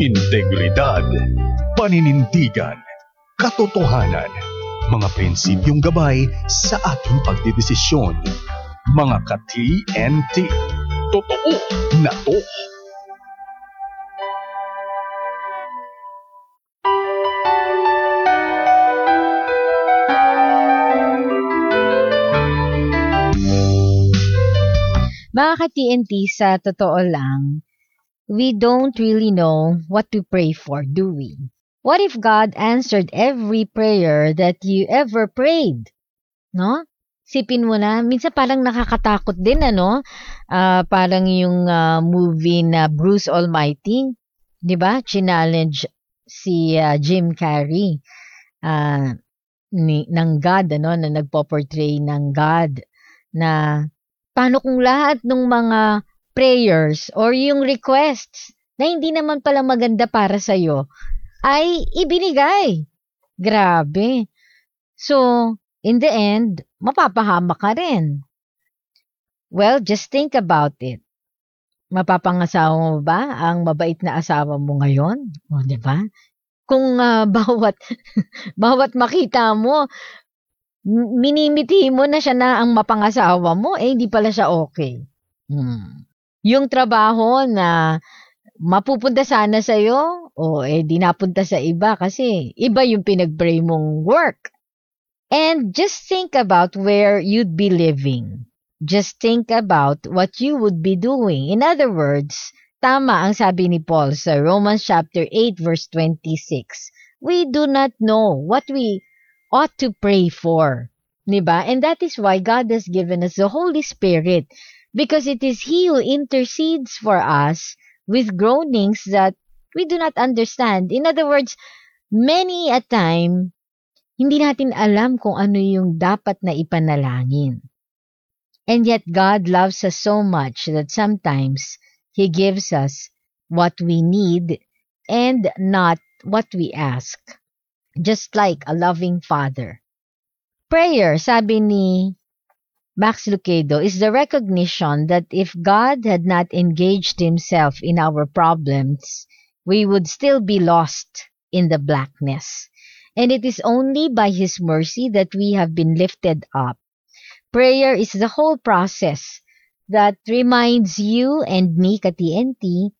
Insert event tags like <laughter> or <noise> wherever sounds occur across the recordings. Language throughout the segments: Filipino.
Integridad, paninindigan, katotohanan, mga prinsipyong gabay sa ating pagdidesisyon. Mga ka-TNT, totoo na to. Mga ka-TNT, sa totoo lang, we don't really know what to pray for, do we? What if God answered every prayer that you ever prayed? No? Sipin mo na, minsan parang nakakatakot din, ano? Uh, parang yung uh, movie na Bruce Almighty, di ba? Challenge si uh, Jim Carrey uh, ni, ng God, ano? Na nagpo-portray ng God na paano kung lahat ng mga prayers or yung requests na hindi naman pala maganda para sa'yo ay ibinigay? Grabe. So, in the end, mapapahama ka rin. Well, just think about it. Mapapangasawa mo ba ang mabait na asawa mo ngayon? O, di ba? Kung uh, <laughs> bawat bawat makita mo, minimiti mo na siya na ang mapangasawa mo, eh hindi pala siya okay. Hmm. Yung trabaho na mapupunta sana sa iyo, o eh di napunta sa iba kasi iba yung pinag-pray mong work. And just think about where you'd be living. Just think about what you would be doing. In other words, tama ang sabi ni Paul sa Romans chapter 8 verse 26. We do not know what we ought to pray for. Diba? And that is why God has given us the Holy Spirit because it is He who intercedes for us with groanings that we do not understand. In other words, many a time, hindi natin alam kung ano yung dapat na ipanalangin. And yet God loves us so much that sometimes He gives us what we need and not what we ask just like a loving father. Prayer, sabi ni Max Lucado, is the recognition that if God had not engaged himself in our problems, we would still be lost in the blackness. And it is only by his mercy that we have been lifted up. Prayer is the whole process that reminds you and me, ka-TNT,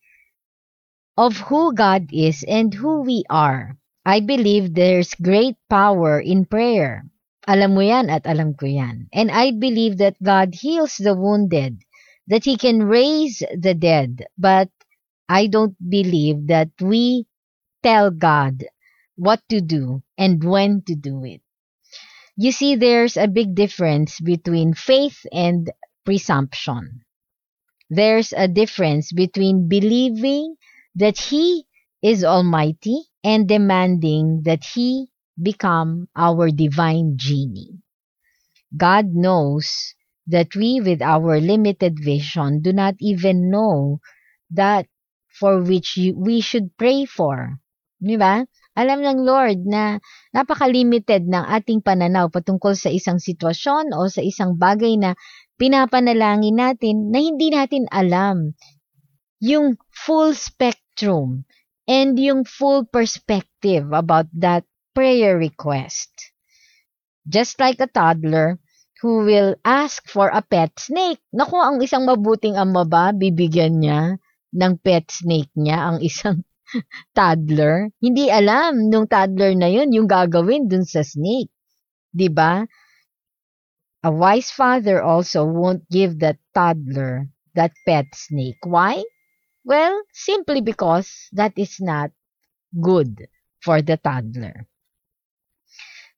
of who God is and who we are. I believe there's great power in prayer. Alam mo yan at alam ko yan. And I believe that God heals the wounded, that He can raise the dead. But I don't believe that we tell God what to do and when to do it. You see, there's a big difference between faith and presumption. There's a difference between believing that He is Almighty and demanding that He become our divine genie. God knows that we, with our limited vision, do not even know that for which we should pray for. Di ba? Alam ng Lord na napaka-limited ng ating pananaw patungkol sa isang sitwasyon o sa isang bagay na pinapanalangin natin na hindi natin alam yung full spectrum and yung full perspective about that prayer request. Just like a toddler who will ask for a pet snake. Naku, ang isang mabuting ama ba, bibigyan niya ng pet snake niya ang isang <laughs> toddler. Hindi alam nung toddler na yun yung gagawin dun sa snake. 'Di ba? A wise father also won't give that toddler that pet snake. Why? Well, simply because that is not good for the toddler.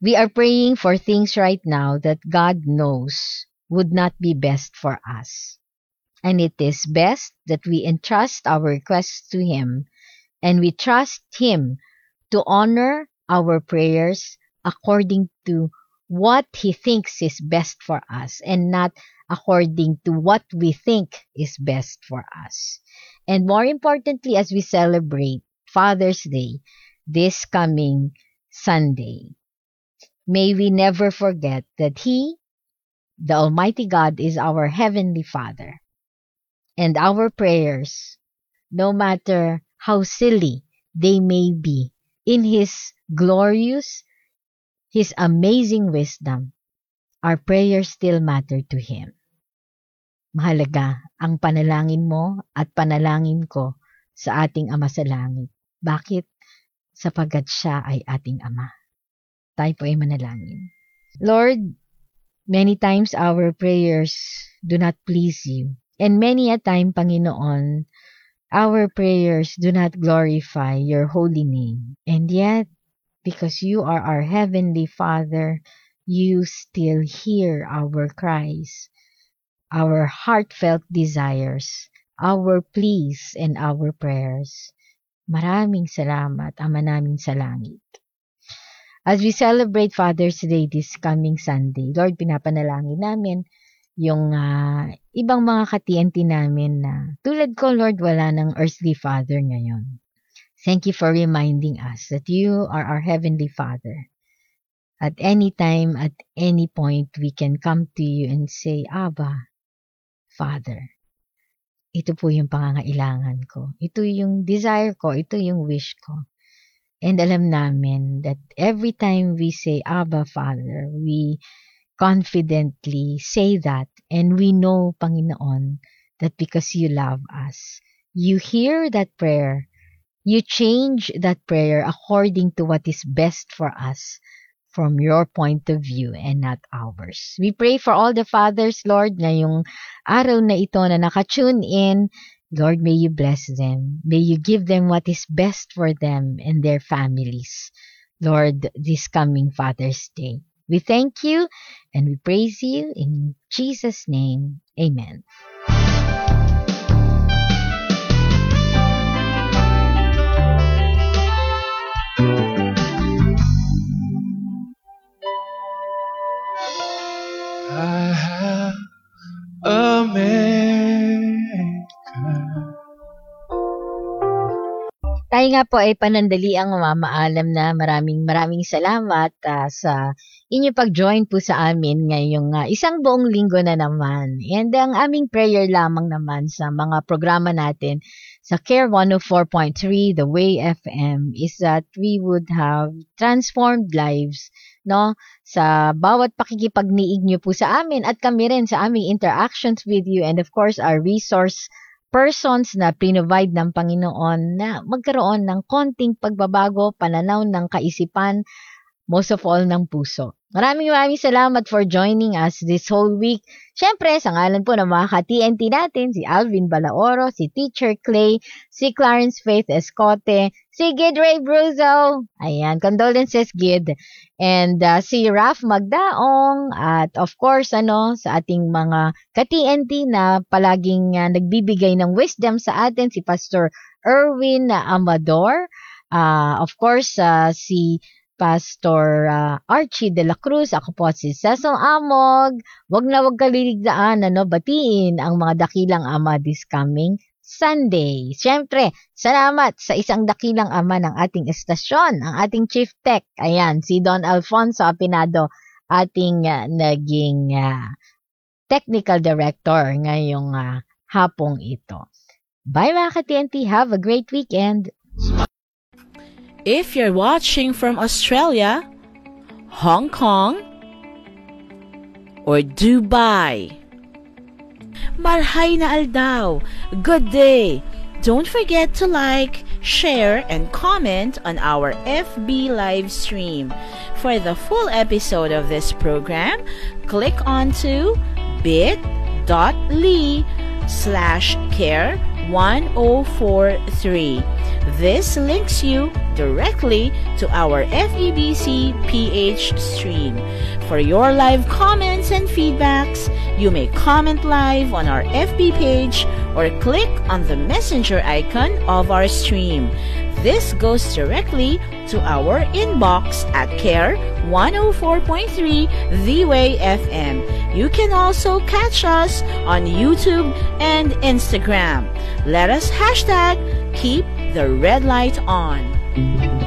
We are praying for things right now that God knows would not be best for us. And it is best that we entrust our requests to Him and we trust Him to honor our prayers according to what He thinks is best for us and not according to what we think is best for us. And more importantly, as we celebrate Father's Day this coming Sunday, may we never forget that He, the Almighty God, is our Heavenly Father. And our prayers, no matter how silly they may be, in His glorious, His amazing wisdom, our prayers still matter to Him. Mahalaga ang panalangin mo at panalangin ko sa ating Ama sa Langit. Bakit? Sapagat siya ay ating Ama. Tayo po ay manalangin. Lord, many times our prayers do not please you. And many a time, Panginoon, our prayers do not glorify your holy name. And yet, because you are our heavenly Father, you still hear our cries, our heartfelt desires, our pleas, and our prayers. Maraming salamat, Ama namin sa langit. As we celebrate Father's Day this coming Sunday, Lord, pinapanalangin namin yung uh, ibang mga ka-TNT namin na tulad ko, Lord, wala ng earthly father ngayon. Thank you for reminding us that you are our heavenly Father. At any time, at any point, we can come to you and say, Abba, Father. Ito po yung pangangailangan ko. Ito yung desire ko. Ito yung wish ko. And alam namin that every time we say, Abba, Father, we confidently say that and we know, Panginoon, that because you love us, you hear that prayer, you change that prayer according to what is best for us from your point of view and not ours. We pray for all the fathers, Lord, ngayong araw na ito na nakatune in. Lord, may you bless them. May you give them what is best for them and their families. Lord, this coming Father's Day. We thank you and we praise you in Jesus' name. Amen. I have America. Tayo nga po ay panandali ang mamaalam na maraming maraming salamat uh, sa inyong pag-join po sa amin ngayong uh, isang buong linggo na naman. And ang aming prayer lamang naman sa mga programa natin sa Care 104.3 The Way FM is that we would have transformed lives no sa bawat pakikipagniig niyo po sa amin at kami rin sa aming interactions with you and of course our resource persons na provide ng Panginoon na magkaroon ng konting pagbabago, pananaw ng kaisipan, most of all ng puso. Maraming maraming salamat for joining us this whole week. Siyempre, sa ngalan po ng mga ka-TNT natin, si Alvin Balaoro, si Teacher Clay, si Clarence Faith Escote, si Gid Ray Bruzo, ayan, condolences Gid, and uh, si Raf Magdaong, at of course, ano, sa ating mga ka-TNT na palaging uh, nagbibigay ng wisdom sa atin, si Pastor Erwin Amador, uh, of course, uh, si Pastor uh, Archie de la Cruz. Ako po si Cecil Amog. Wag na wag kaliligdaan, ano, batiin ang mga dakilang ama this coming Sunday. Siyempre, salamat sa isang dakilang ama ng ating estasyon, ang ating Chief Tech. Ayan, si Don Alfonso Apinado, ating uh, naging uh, technical director ngayong uh, hapong ito. Bye mga ka-TNT. Have a great weekend. If you're watching from Australia, Hong Kong, or Dubai, Marhay na aldaw! Good day! Don't forget to like, share, and comment on our FB live stream. For the full episode of this program, click onto bit.ly slash care 1043. This links you directly to our FEBC PH stream. For your live comments and feedbacks, you may comment live on our FB page or click on the messenger icon of our stream. This goes directly to our inbox at Care 104.3 The Way FM. You can also catch us on YouTube and Instagram. Let us hashtag keep the red light on. Thank you.